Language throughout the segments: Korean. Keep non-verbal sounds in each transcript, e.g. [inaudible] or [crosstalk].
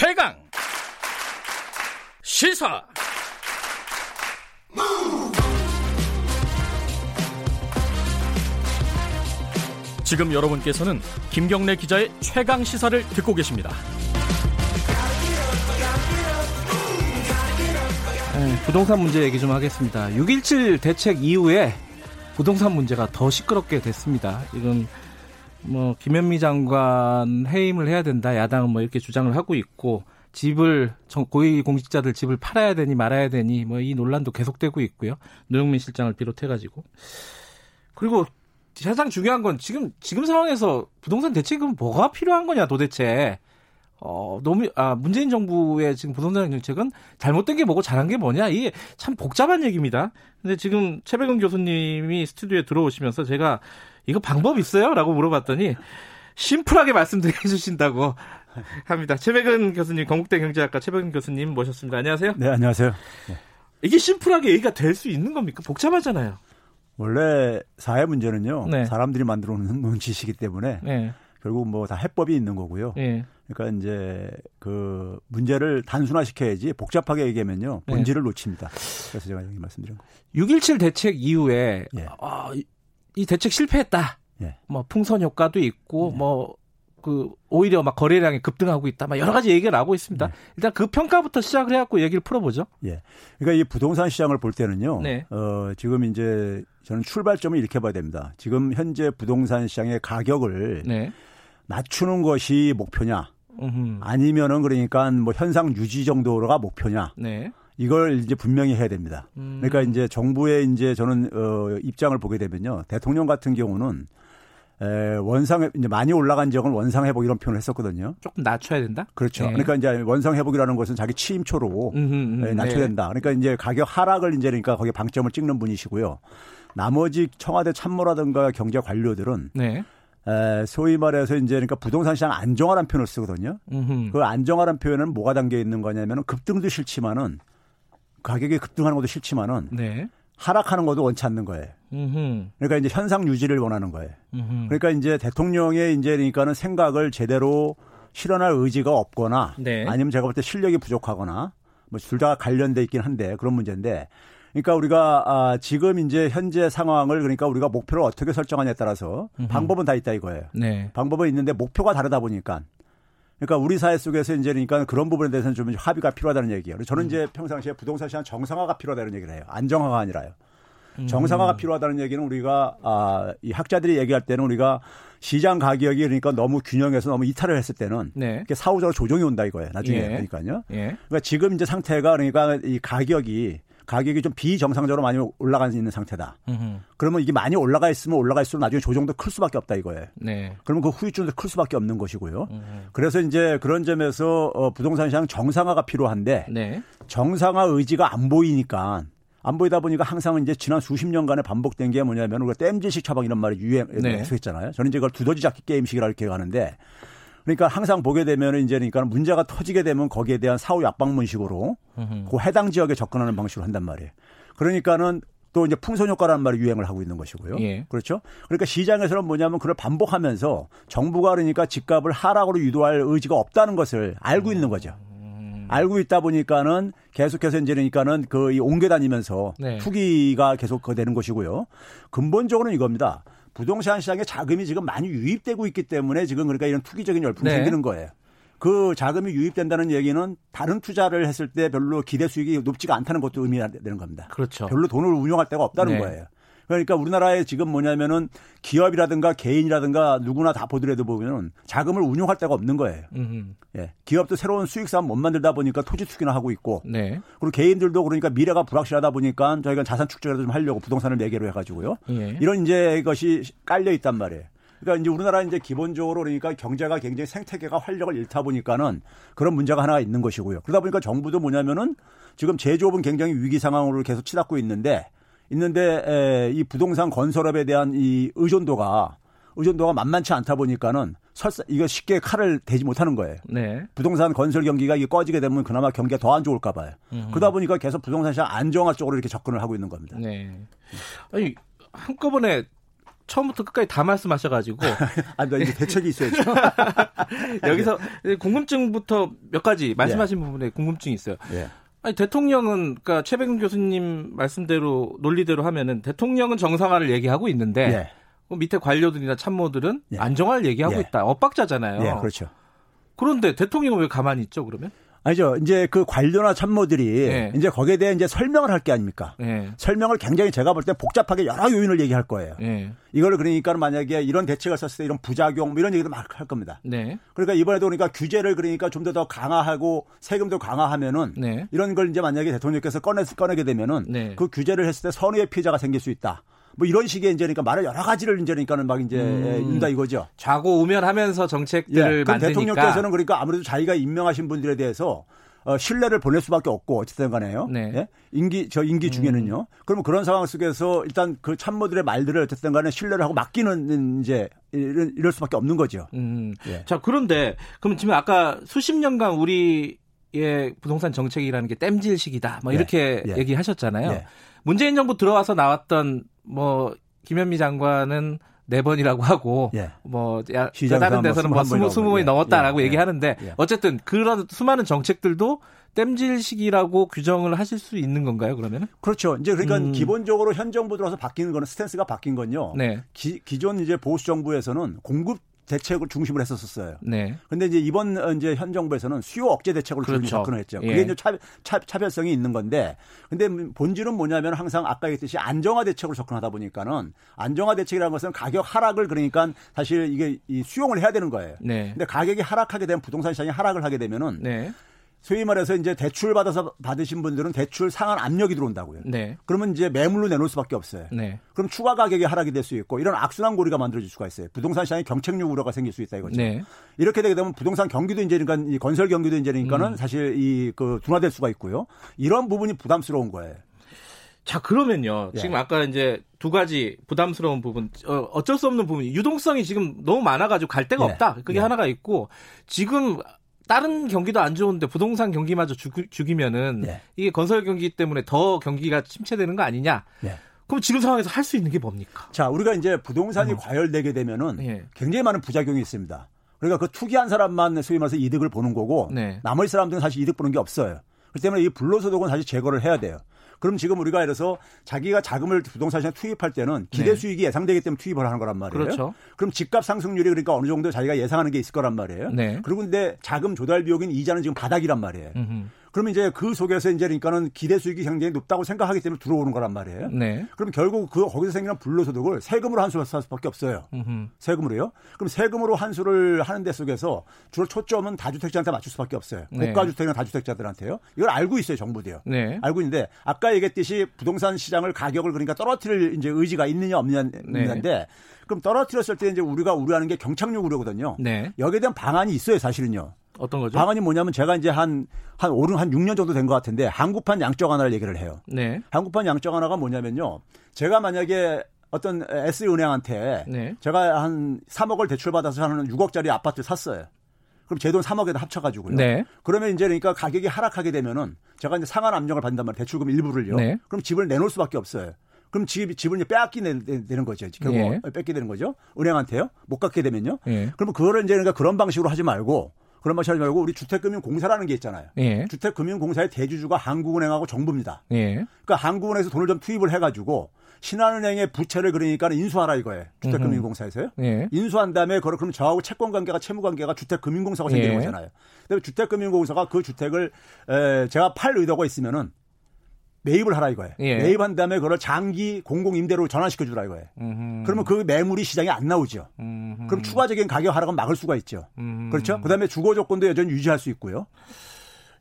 최강 시사 지금 여러분께서는 김경래 기자의 최강 시사를 듣고 계십니다. 네, 부동산 문제 얘기 좀 하겠습니다. 6.17 대책 이후에 부동산 문제가 더 시끄럽게 됐습니다. 지금 뭐 김현미 장관 해임을 해야 된다. 야당은 뭐 이렇게 주장을 하고 있고 집을 고위 공직자들 집을 팔아야 되니 말아야 되니 뭐 이 논란도 계속되고 있고요. 노영민 실장을 비롯해 가지고 그리고 가장 중요한 건 지금 지금 상황에서 부동산 대책은 뭐가 필요한 거냐 도대체 어, 너무, 아, 문재인 정부의 지금 부동산 정책은 잘못된 게 뭐고 잘한 게 뭐냐? 이게 참 복잡한 얘기입니다. 근데 지금 최백은 교수님이 스튜디오에 들어오시면서 제가 이거 방법 있어요? 라고 물어봤더니 심플하게 말씀드려 주신다고 합니다. 최백은 교수님, 건국대 경제학과 최백은 교수님 모셨습니다. 안녕하세요. 네, 안녕하세요. 네. 이게 심플하게 얘기가 될 수 있는 겁니까? 복잡하잖아요. 원래 사회 문제는요. 네. 사람들이 만들어 놓은 지식이기 [laughs] 때문에 네. 결국 뭐 다 해법이 있는 거고요. 네. 그러니까 이제 그 문제를 단순화시켜야지 복잡하게 얘기하면요 네. 본질을 네. 놓칩니다. 그래서 제가 여기 말씀드린 거. 6.17 대책 이후에 예. 아, 이 대책 실패했다. 예. 뭐 풍선 효과도 있고 예. 뭐그 오히려 막 거래량이 급등하고 있다. 막 여러 가지 얘기가 나오고 있습니다. 네. 일단 그 평가부터 시작을 해갖고 얘기를 풀어보죠. 예. 그러니까 이 부동산 시장을 볼 때는요. 네. 어, 지금 이제 저는 출발점을 이렇게 봐야 됩니다. 지금 현재 부동산 시장의 가격을 네. 낮추는 것이 목표냐? 아니면은 그러니까 뭐 현상 유지 정도가 목표냐. 네. 이걸 이제 분명히 해야 됩니다. 음. 그러니까 이제 정부의 이제 저는 어 입장을 보게 되면요. 대통령 같은 경우는 에, 원상 이제 많이 올라간 지역은 원상 회복 이런 표현을 했었거든요. 조금 낮춰야 된다. 그렇죠. 네. 그러니까 이제 원상 회복이라는 것은 자기 취임초로 음, 음, 음. 낮춰야 네. 된다. 그러니까 이제 가격 하락을 이제 그러니까 거기에 방점을 찍는 분이시고요. 나머지 청와대 참모라든가 경제 관료들은 네. 에, 소위 말해서 이제 그러니까 부동산 시장 안정화라는 표현을 쓰거든요. 음흠. 그 안정화라는 표현은 뭐가 담겨 있는 거냐면은 급등도 싫지만은 가격이 급등하는 것도 싫지만은 네. 하락하는 것도 원치 않는 거예요. 음흠. 그러니까 이제 현상 유지를 원하는 거예요. 음흠. 그러니까 이제 대통령의 이제 그러니까는 생각을 제대로 실현할 의지가 없거나 네. 아니면 제가 볼 때 실력이 부족하거나 뭐 둘 다 관련돼 있긴 한데 그런 문제인데 그러니까 우리가 아, 지금 이제 현재 상황을 그러니까 우리가 목표를 어떻게 설정하냐에 따라서 음흠. 방법은 다 있다 이거예요. 네. 방법은 있는데 목표가 다르다 보니까 그러니까 우리 사회 속에서 이제 그러니까 그런 부분에 대해서는 좀 합의가 필요하다는 얘기예요. 저는 음. 이제 평상시에 부동산 시장 정상화가 필요하다는 얘기를 해요. 안정화가 아니라요. 음. 정상화가 필요하다는 얘기는 우리가 아, 이 학자들이 얘기할 때는 우리가 시장 가격이 그러니까 너무 균형해서 너무 이탈을 했을 때는 네. 사후적으로 조정이 온다 이거예요. 나중에 예. 그러니까요. 예. 그러니까 지금 이제 상태가 그러니까 이 가격이 가격이 좀 비정상적으로 많이 올라가 있는 상태다. 으흠. 그러면 이게 많이 올라가 있으면 올라갈수록 나중에 조정도 클 수밖에 없다 이거예요. 네. 그러면 그 후유증도 클 수밖에 없는 것이고요. 으흠. 그래서 이제 그런 점에서 어, 부동산 시장 정상화가 필요한데 네. 정상화 의지가 안 보이니까 안 보이다 보니까 항상 이제 지난 수십 년간에 반복된 게 뭐냐면 우리가 땜질식 처방 이런 말이 유행했었잖아요. 네. 저는 이제 그걸 두더지 잡기 게임식이라 이렇게 하는데 그러니까 항상 보게 되면 이제 그러니까 문제가 터지게 되면 거기에 대한 사후 약방문식으로 그 해당 지역에 접근하는 방식으로 한단 말이에요. 그러니까는 또 이제 풍선 효과라는 말이 유행을 하고 있는 것이고요. 예. 그렇죠? 그러니까 시장에서는 뭐냐면 그걸 반복하면서 정부가 그러니까 집값을 하락으로 유도할 의지가 없다는 것을 알고 있는 거죠. 음. 알고 있다 보니까는 계속해서 이제 그러니까는 그 옮겨 다니면서 네. 투기가 계속 되는 것이고요. 근본적으로는 이겁니다. 부동산 시장에 자금이 지금 많이 유입되고 있기 때문에 지금 그러니까 이런 투기적인 열풍이 네. 생기는 거예요. 그 자금이 유입된다는 얘기는 다른 투자를 했을 때 별로 기대 수익이 높지가 않다는 것도 의미되는 겁니다. 그렇죠. 별로 돈을 운용할 데가 없다는 네. 거예요. 그러니까 우리나라에 지금 뭐냐면은 기업이라든가 개인이라든가 누구나 다 보더라도 보면은 자금을 운용할 데가 없는 거예요. 음흠. 예. 기업도 새로운 수익산 못 만들다 보니까 토지 투기나 하고 있고. 네. 그리고 개인들도 그러니까 미래가 불확실하다 보니까 저희가 자산 축적이라도 좀 하려고 부동산을 매개로 해 가지고요. 예. 이런 이제 것이 깔려 있단 말이에요. 그러니까 이제 우리나라 이제 기본적으로 그러니까 경제가 굉장히 생태계가 활력을 잃다 보니까는 그런 문제가 하나 있는 것이고요. 그러다 보니까 정부도 뭐냐면은 지금 제조업은 굉장히 위기 상황으로 계속 치닫고 있는데 있는데 에, 이 부동산 건설업에 대한 이 의존도가 의존도가 만만치 않다 보니까는 설사 이거 쉽게 칼을 대지 못하는 거예요. 네. 부동산 건설 경기가 이게 꺼지게 되면 그나마 경기가 더 안 좋을까 봐요. 음. 그러다 보니까 계속 부동산 시장 안정화 쪽으로 이렇게 접근을 하고 있는 겁니다. 네. 아니 한꺼번에 처음부터 끝까지 다 말씀하셔가지고. [laughs] 아, 나 이제 대책이 있어야죠. [laughs] 여기서 [laughs] 궁금증부터 몇 가지 말씀하신 예. 부분에 궁금증이 있어요. 예. 아니 대통령은 그러니까 최백운 교수님 말씀대로 논리대로 하면은 대통령은 정상화를 얘기하고 있는데 예. 그 밑에 관료들이나 참모들은 예. 안정화를 얘기하고 예. 있다. 엇박자잖아요. 예, 그렇죠. 그런데 대통령은 왜 가만히 있죠, 그러면? 아니죠. 이제 그 관료나 참모들이 네. 이제 거기에 대해 이제 설명을 할 게 아닙니까? 네. 설명을 굉장히 제가 볼 때 복잡하게 여러 요인을 얘기할 거예요. 네. 이걸 그러니까 만약에 이런 대책을 썼을 때 이런 부작용 뭐 이런 얘기도 막 할 겁니다. 네. 그러니까 이번에도 그러니까 규제를 그러니까 좀 더 더 강화하고 세금도 강화하면은 네. 이런 걸 이제 만약에 대통령께서 꺼내 꺼내게 되면은 네. 그 규제를 했을 때 선의의 피해자가 생길 수 있다. 뭐 이런 식의 이제 그러니까 말을 여러 가지를 이제 그러니까는 막 이제 음. 인다 이거죠. 좌고 우면하면서 정책들을 예, 만드니까 대통령께서는 그러니까 아무래도 자기가 임명하신 분들에 대해서 어, 신뢰를 보낼 수밖에 없고 어쨌든 간에요. 네. 예? 임기 저 임기 중에는요. 음. 그러면 그런 상황 속에서 일단 그 참모들의 말들을 어쨌든 간에 신뢰를 하고 맡기는 이제 이럴, 이럴 수밖에 없는 거죠. 음. 예. 자, 그런데 그럼 지금 아까 수십 년간 우리 의 부동산 정책이라는 게 땜질식이다. 뭐 예. 이렇게 예. 얘기하셨잖아요. 예. 문재인 정부 들어와서 나왔던 뭐 김현미 장관은 네 번이라고 하고 예. 뭐 야, 다른 데서는 뭐 스무 스무 번이 넘었다라고 예. 얘기하는데 예. 어쨌든 그런 수많은 정책들도 땜질식이라고 규정을 하실 수 있는 건가요, 그러면은? 그렇죠. 이제 그러니까 음. 기본적으로 현 정부 들어서 바뀌는 거는 스탠스가 바뀐 건요. 네. 기, 기존 이제 보수 정부에서는 공급 대책을 중심으로 했었어요. 네. 근데 이제 이번 어, 이제 현 정부에서는 수요 억제 대책으로 그렇죠. 접근을 했죠. 그게 예. 이제 차, 차, 차별성이 있는 건데 근데 본질은 뭐냐면 항상 아까 얘기했듯이 안정화 대책으로 접근하다 보니까는 안정화 대책이라는 것은 가격 하락을 그러니까 사실 이게 이 수용을 해야 되는 거예요. 네. 근데 가격이 하락하게 되면 부동산 시장이 하락을 하게 되면은 네. 소위 말해서 이제 대출 받아서 받으신 분들은 대출 상한 압력이 들어온다고요. 네. 그러면 이제 매물로 내놓을 수밖에 없어요. 네. 그럼 추가 가격이 하락이 될 수 있고 이런 악순환 고리가 만들어질 수가 있어요. 부동산 시장에 경책력 우려가 생길 수 있다 이거죠. 네. 이렇게 되게 되면 부동산 경기도 이제 그러니까 이 건설 경기도 이제니까는 음. 사실 이 그 둔화될 수가 있고요. 이런 부분이 부담스러운 거예요. 자 그러면요. 예. 지금 아까 이제 두 가지 부담스러운 부분, 어, 쩔수 없는 부분, 유동성이 지금 너무 많아가지고 갈 데가 예. 없다. 그게 예. 하나가 있고 지금 다른 경기도 안 좋은데 부동산 경기마저 죽, 이면은 네. 이게 건설 경기 때문에 더 경기가 침체되는 거 아니냐? 네. 그럼 지금 상황에서 할 수 있는 게 뭡니까? 자, 우리가 이제 부동산이 어. 과열되게 되면은 네. 굉장히 많은 부작용이 있습니다. 그러니까 그 투기한 사람만 소위 말해서 이득을 보는 거고 네. 나머지 사람들은 사실 이득 보는 게 없어요. 그렇기 때문에 이 불로소득은 사실 제거를 해야 돼요. 그럼 지금 우리가 이래서 자기가 자금을 부동산 시장에 투입할 때는 기대 네. 수익이 예상되기 때문에 투입을 하는 거란 말이에요. 그렇죠. 그럼 집값 상승률이 그러니까 어느 정도 자기가 예상하는 게 있을 거란 말이에요. 네. 그리고 근데 자금 조달 비용인 이자는 지금 바닥이란 말이에요. 음흠. 그러면 이제 그 속에서 이제 그러니까는 기대 수익이 굉장히 높다고 생각하기 때문에 들어오는 거란 말이에요. 네. 그럼 결국 그 거기서 생기는 불로소득을 세금으로 환수할 수밖에 없어요. 음흠. 세금으로요. 그럼 세금으로 환수를 하는 데 속에서 주로 초점은 다주택자한테 맞출 수밖에 없어요. 네. 고가주택이나 다주택자들한테요. 이걸 알고 있어요, 정부도요. 네. 알고 있는데 아까 얘기했듯이 부동산 시장을 가격을 그러니까 떨어뜨릴 이제 의지가 있느냐 없느냐인데 네. 그럼 떨어뜨렸을 때 이제 우리가 우려하는 게 경착륙 우려거든요. 네. 여기에 대한 방안이 있어요, 사실은요. 어떤 거죠? 방안이 뭐냐면 제가 이제 한, 한 오른 한 6년 정도 된 것 같은데 한국판 양적 하나를 얘기를 해요. 네. 한국판 양적 하나가 뭐냐면요. 제가 만약에 어떤 S은행한테 네. 제가 한 3억을 대출받아서 하는 6억짜리 아파트 샀어요. 그럼 제 돈 3억에다 합쳐가지고요. 네. 그러면 이제 그러니까 가격이 하락하게 되면은 제가 이제 상한 압력을 받는단 말이에요. 대출금 일부를요. 네. 그럼 집을 내놓을 수밖에 없어요. 그럼 집, 집을 이제 빼앗기 되는 거죠. 결국 예. 뺏게 되는 거죠. 은행한테요. 못 갖게 되면요. 예. 그러면 그거를 이제 그러니까 그런 방식으로 하지 말고 그런 하지 말고 우리 주택금융공사라는 게 있잖아요. 예. 주택금융공사의 대주주가 한국은행하고 정부입니다. 예. 그러니까 한국은행에서 돈을 좀 투입을 해가지고 신한은행의 부채를 그러니까 인수하라 이거예요. 주택금융공사에서요. 예. 인수한 다음에 그걸 그럼 저하고 채권 관계가 채무 관계가 주택금융공사가 생기는 예. 거잖아요. 근데 주택금융공사가 그 주택을 에, 제가 팔 의도가 있으면은 매입을 하라 이거예요. 예. 매입한 다음에 그걸 장기 공공 임대로 전환시켜 주라 이거예요. 음흠. 그러면 그 매물이 시장에 안 나오죠. 음흠. 그럼 추가적인 가격 하락은 막을 수가 있죠. 음흠. 그렇죠? 그다음에 주거 조건도 여전히 유지할 수 있고요.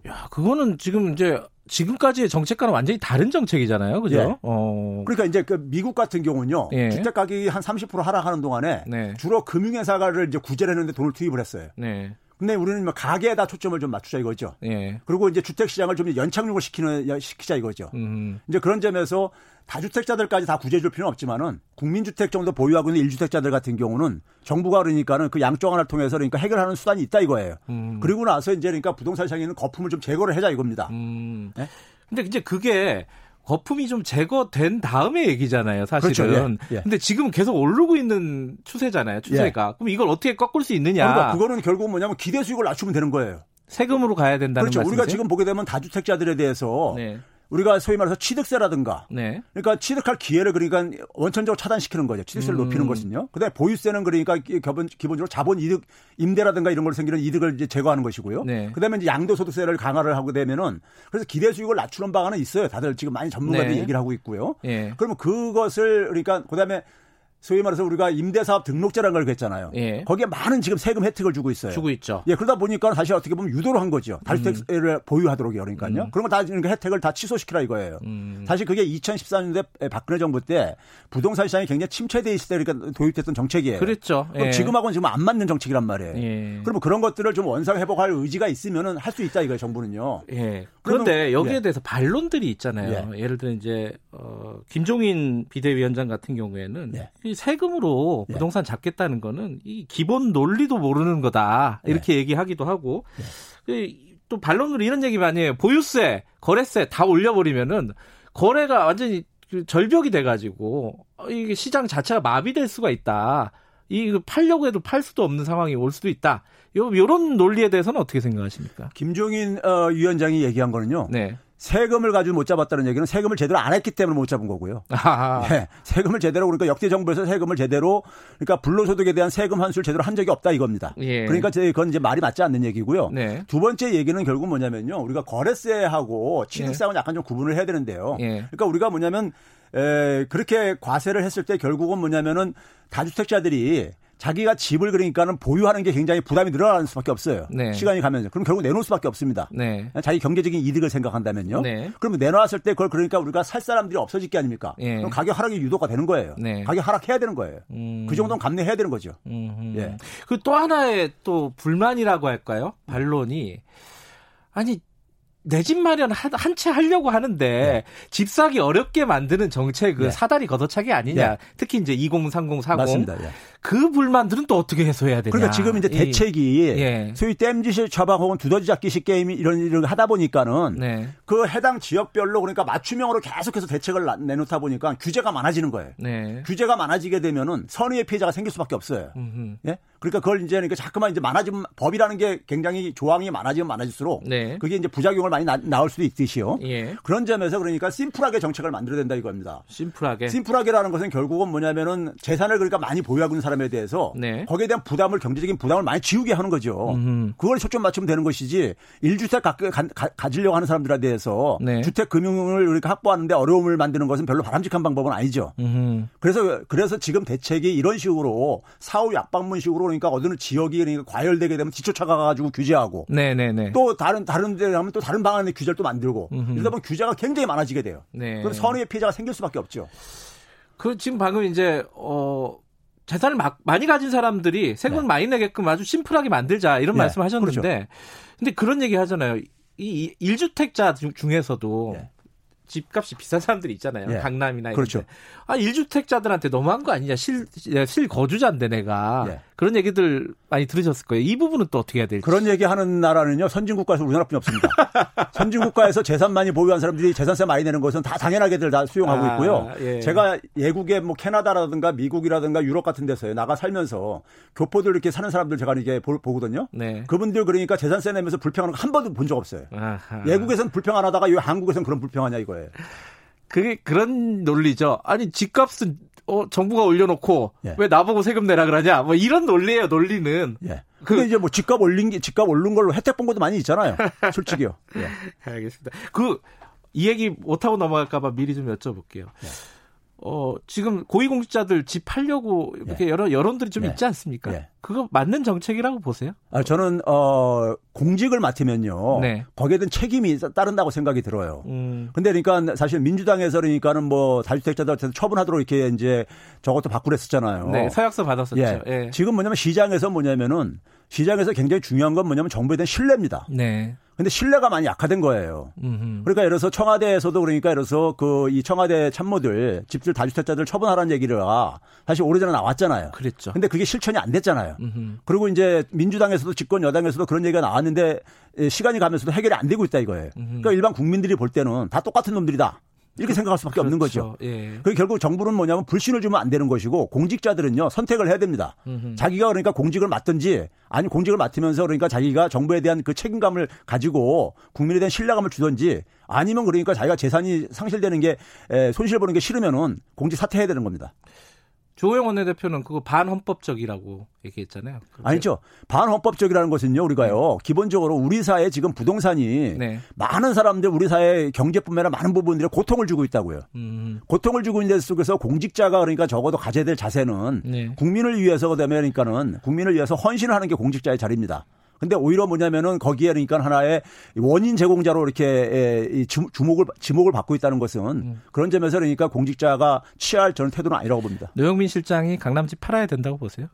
야, 그거는 지금 이제 지금까지의 정책과는 완전히 다른 정책이잖아요. 그죠? 예. 어. 그러니까 이제 그 미국 같은 경우는요. 예. 주택 가격이 한 30% 하락하는 동안에 네. 주로 금융회사를 이제 구제를 했는데 돈을 투입을 했어요. 네. 근데 우리는 뭐 가게에다 초점을 좀 맞추자 이거죠. 예. 그리고 이제 주택 시장을 좀 연착륙을 시키는 시키자 이거죠. 음. 이제 그런 점에서 다주택자들까지 다 구제해 줄 필요는 없지만은 국민주택 정도 보유하고 있는 일주택자들 같은 경우는 정부가 그러니까는 그 양쪽 하나를 통해서 그러니까 해결하는 수단이 있다 이거예요. 음. 그리고 나서 이제 그러니까 부동산 시장에 있는 거품을 좀 제거를 해자 이겁니다. 음. 네? 근데 이제 그게 거품이 좀 제거된 다음에 얘기잖아요, 사실은. 그렇죠. 예, 예. 근데 지금 계속 오르고 있는 추세잖아요, 추세가. 예. 그럼 이걸 어떻게 꺾을 수 있느냐? 그러니까 그거는 결국 뭐냐면 기대 수익을 낮추면 되는 거예요. 세금으로 가야 된다는 그렇죠. 말씀이세요? 우리가 지금 보게 되면 다주택자들에 대해서 네. 우리가 소위 말해서 취득세라든가 네. 그러니까 취득할 기회를 그러니까 원천적으로 차단시키는 거죠. 취득세를 음. 높이는 것은요. 그다음에 보유세는 그러니까 기본 기본적으로 자본 이득 임대라든가 이런 걸로 생기는 이득을 이제 제거하는 것이고요. 네. 그다음에 이제 양도소득세를 강화를 하게 되면은 그래서 기대 수익을 낮추는 방안은 있어요. 다들 지금 많이 전문가들이 네. 얘기를 하고 있고요. 예. 그러면 그것을 그러니까 그다음에 소위 말해서 우리가 임대사업 등록제라는 걸 했잖아요. 예. 거기에 많은 지금 세금 혜택을 주고 있어요. 주고 있죠. 예, 그러다 보니까 사실 어떻게 보면 유도를 한 거죠. 다주택을 음. 보유하도록요. 그러니까요. 음. 그런 거 다 혜택을 다 취소시키라 이거예요. 음. 사실 그게 2014년도에 박근혜 정부 때 부동산 시장이 굉장히 침체돼 있을 때 그러니까 도입됐던 정책이에요. 그렇죠. 예. 지금하고는 지금 안 맞는 정책이란 말이에요. 예. 그러면 그런 것들을 좀 원상 회복할 의지가 있으면은 할 수 있다 이거예요. 정부는요. 예. 그런데 여기에 예. 대해서 반론들이 있잖아요. 예. 를 들어 이제 어, 김종인 비대위원장 같은 경우에는 예. 이 세금으로 예. 부동산 잡겠다는 거는 이 기본 논리도 모르는 거다 이렇게 예. 얘기하기도 하고 예. 또 반론으로 이런 얘기 많이 해요. 보유세, 거래세 다 올려버리면은 거래가 완전히 그 절벽이 돼가지고 이게 시장 자체가 마비될 수가 있다. 이 팔려고 해도 팔 수도 없는 상황이 올 수도 있다. 요 요런 논리에 대해서는 어떻게 생각하십니까? 김종인 어, 위원장이 얘기한 거는요. 네. 세금을 가지고 못 잡았다는 얘기는 세금을 제대로 안 했기 때문에 못 잡은 거고요. 네, 세금을 제대로 그러니까 역대 정부에서 세금을 제대로 그러니까 불로소득에 대한 세금 환수를 제대로 한 적이 없다 이겁니다. 예. 그러니까 그건 이제 말이 맞지 않는 얘기고요. 네. 두 번째 얘기는 결국 뭐냐면요. 우리가 거래세하고 취득세하고는 예. 약간 좀 구분을 해야 되는데요. 예. 그러니까 우리가 뭐냐면 에, 그렇게 과세를 했을 때 결국은 뭐냐면은 다주택자들이 자기가 집을 그러니까는 보유하는 게 굉장히 부담이 늘어나는 수밖에 없어요. 네. 시간이 가면서. 그럼 결국 내놓을 수밖에 없습니다. 네. 자기 경제적인 이득을 생각한다면요. 네. 그러면 내놓았을 때 그걸 그러니까 우리가 살 사람들이 없어질 게 아닙니까? 네. 그럼 가격 하락이 유도가 되는 거예요. 네. 가격 하락해야 되는 거예요. 음. 그 정도는 감내해야 되는 거죠. 예. 그 또 하나의 또 불만이라고 할까요? 반론이 아니 내집 마련 한 채 하려고 하는데 네. 집 사기 어렵게 만드는 정책은 네. 사다리 걷어차기 아니냐. 네. 특히 이제 2030, 40. 맞습니다. 예. 그 불만들은 또 어떻게 해소해야 되냐. 그러니까 지금 이제 대책이 예. 소위 땜짓을 처방 혹은 두더지 잡기식 게임 이런 일을 하다 보니까는 네. 그 해당 지역별로 그러니까 맞춤형으로 계속해서 대책을 내놓다 보니까 규제가 많아지는 거예요. 네. 규제가 많아지게 되면은 선의의 피해자가 생길 수밖에 없어요. 음흠. 예? 그러니까 그걸 이제 그러니까 자꾸만 이제 많아지면 법이라는 게 굉장히 조항이 많아지면 많아질수록 네. 그게 이제 부작용을 많이 나, 나올 수도 있듯이요. 예. 그런 점에서 그러니까 심플하게 정책을 만들어야 된다 이겁니다. 심플하게. 심플하게라는 것은 결국은 뭐냐면은 재산을 그러니까 많이 보유하고 있는 사람 에 대해서 네. 거기에 대한 부담을 경제적인 부담을 많이 지우게 하는 거죠. 음흠. 그걸 초점 맞추면 되는 것이지 1주택 가, 가, 가지려고 하는 사람들에 대해서 네. 주택 금융을 우리가 확보하는데 어려움을 만드는 것은 별로 바람직한 방법은 아니죠. 음흠. 그래서 그래서 지금 대책이 이런 식으로 사후 약방문식으로 그러니까 어느 지역이 그러니까 과열되게 되면 뒤쫓아가 가지고 규제하고 네네네. 네, 네. 또 다른 다른 데 가면 또 다른 방안의 규제를 또 만들고 이러다 보면 규제가 굉장히 많아지게 돼요. 네. 그럼 선의의 피해자가 생길 수밖에 없죠. 그 지금 방금 이제 어 재산을 막, 많이 가진 사람들이 세금을 네. 많이 내게끔 아주 심플하게 만들자 이런 네. 말씀 하셨는데 그렇죠. 근데 그런 얘기 하잖아요. 이 1주택자 중에서도 네. 집값이 비싼 사람들이 있잖아요. 예. 강남이나 그렇죠. 아, 1주택자들한테 너무한 거 아니냐. 실, 실 거주자인데 내가. 예. 그런 얘기들 많이 들으셨을 거예요. 이 부분은 또 어떻게 해야 될지. 그런 얘기 하는 나라는요. 선진국가에서 우리나라뿐이 없습니다. [laughs] 선진국가에서 재산 많이 보유한 사람들이 재산세 많이 내는 것은 다 당연하게들 다 수용하고 아, 있고요. 예. 제가 예국의 뭐 캐나다라든가 미국이라든가 유럽 같은 데서요. 나가 살면서 교포들 이렇게 사는 사람들 제가 이게 보, 거든요 네. 그분들 그러니까 재산세 내면서 불평하는 거 한 번도 본 적 없어요. 아하. 예국에서는 불평 안 하다가 이 한국에서는 그런 불평하냐 이거예요. 그게 그런 논리죠. 아니 집값은 어 정부가 올려놓고 예. 왜 나보고 세금 내라 그러냐? 뭐 이런 논리예요. 논리는. 예. 근데 그, 이제 뭐 집값 올린 게 집값 오른 걸로 혜택 본 것도 많이 있잖아요. [laughs] 솔직히요. 예. 알겠습니다. 그 이 얘기 못 하고 넘어갈까봐 미리 좀 여쭤볼게요. 예. 어, 지금 고위공직자들 집 팔려고 이렇게 예. 여러 여론들이 좀 예. 있지 않습니까? 예. 그거 맞는 정책이라고 보세요? 아, 저는 어, 공직을 맡으면요. 네. 거기에 대한 책임이 따른다고 생각이 들어요. 음. 근데 그러니까 사실 민주당에서 그러니까는 뭐 다주택자들한테 처분하도록 이렇게 이제 저것도 바꾸랬었잖아요. 네, 서약서 받았었죠. 예. 예. 지금 뭐냐면 시장에서 뭐냐면은 시장에서 굉장히 중요한 건 뭐냐면 정부에 대한 신뢰입니다. 네. 근데 신뢰가 많이 약화된 거예요. 음흠. 그러니까 예를 들어서 청와대에서도 그러니까 예를 들어서 그 이 청와대 참모들 집들 다주택자들 처분하라는 얘기를 사실 오래전에 나왔잖아요. 그랬죠. 근데 그게 실천이 안 됐잖아요. 음흠. 그리고 이제 민주당에서도 집권 여당에서도 그런 얘기가 나왔는데 시간이 가면서도 해결이 안 되고 있다 이거예요. 음흠. 그러니까 일반 국민들이 볼 때는 다 똑같은 놈들이다. 이렇게 생각할 수밖에 그렇죠. 없는 거죠. 예. 그 결국 정부는 뭐냐면 불신을 주면 안 되는 것이고 공직자들은요 선택을 해야 됩니다. 음흠. 자기가 그러니까 공직을 맡든지 아니 공직을 맡으면서 그러니까 자기가 정부에 대한 그 책임감을 가지고 국민에 대한 신뢰감을 주든지 아니면 그러니까 자기가 재산이 상실되는 게 손실 보는 게 싫으면은 공직 사퇴해야 되는 겁니다. 조호영 원내대표는 그거 반헌법적이라고 얘기했잖아요. 아니죠. 반헌법적이라는 것은요, 우리가요, 네. 기본적으로 우리 사회 지금 부동산이 네. 많은 사람들 우리 사회 경제뿐만 아니라 많은 부분들에 고통을 주고 있다고요. 음. 고통을 주고 있는 데 속에서 공직자가 그러니까 적어도 가져야 될 자세는 네. 국민을 위해서가 되면그러니까는 국민을 위해서 헌신을 하는 게 공직자의 자리입니다. 근데 오히려 뭐냐면은 거기에 그러니까 하나의 원인 제공자로 이렇게 주목을 지목을 받고 있다는 것은 음. 그런 점에서 그러니까 공직자가 취할 저는 태도는 아니라고 봅니다. 노영민 실장이 강남집 팔아야 된다고 보세요?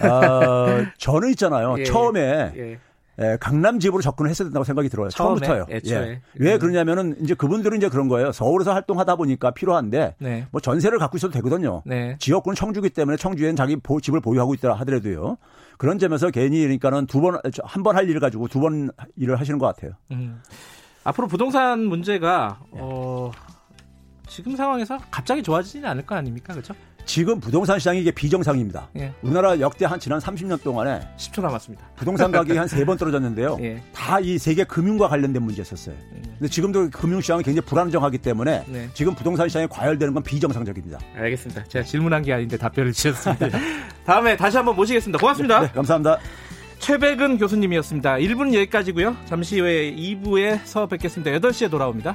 아, 저는 있잖아요. [laughs] 예, 처음에 예. 예, 강남 집으로 접근을 했어야 된다고 생각이 들어요. 처음에, 처음부터요. 애초에. 예. 왜 음. 그러냐면은 이제 그분들은 이제 그런 거예요. 서울에서 활동하다 보니까 필요한데 네. 뭐 전세를 갖고 있어도 되거든요. 네. 지역군 청주기 때문에 청주에는 자기 보, 집을 보유하고 있다 하더라도요. 그런 점에서 괜히 그러니까는 두 번 한 번 할 일을 가지고 두 번 일을 하시는 것 같아요. 음. 앞으로 부동산 문제가 어, 지금 상황에서 갑자기 좋아지지는 않을 거 아닙니까? 그렇죠? 지금 부동산 시장이 이게 비정상입니다. 예. 우리나라 역대 한 지난 30년 동안에 10초 남았습니다. 부동산 가격이 한 [laughs] 세 번 떨어졌는데요. 예. 다이 세계 금융과 관련된 문제였었어요. 예. 근데 지금도 금융 시장은 굉장히 불안정하기 때문에 네. 지금 부동산 시장이 과열되는 건 비정상적입니다. 알겠습니다. 제가 질문한 게 아닌데 답변을 주셨습니다. [laughs] 다음에 다시 한번 모시겠습니다. 고맙습니다. 네, 네, 감사합니다. 최백은 교수님이었습니다. 1분 여기까지고요. 잠시 후에 2부에서 뵙겠습니다. 8시에 돌아옵니다.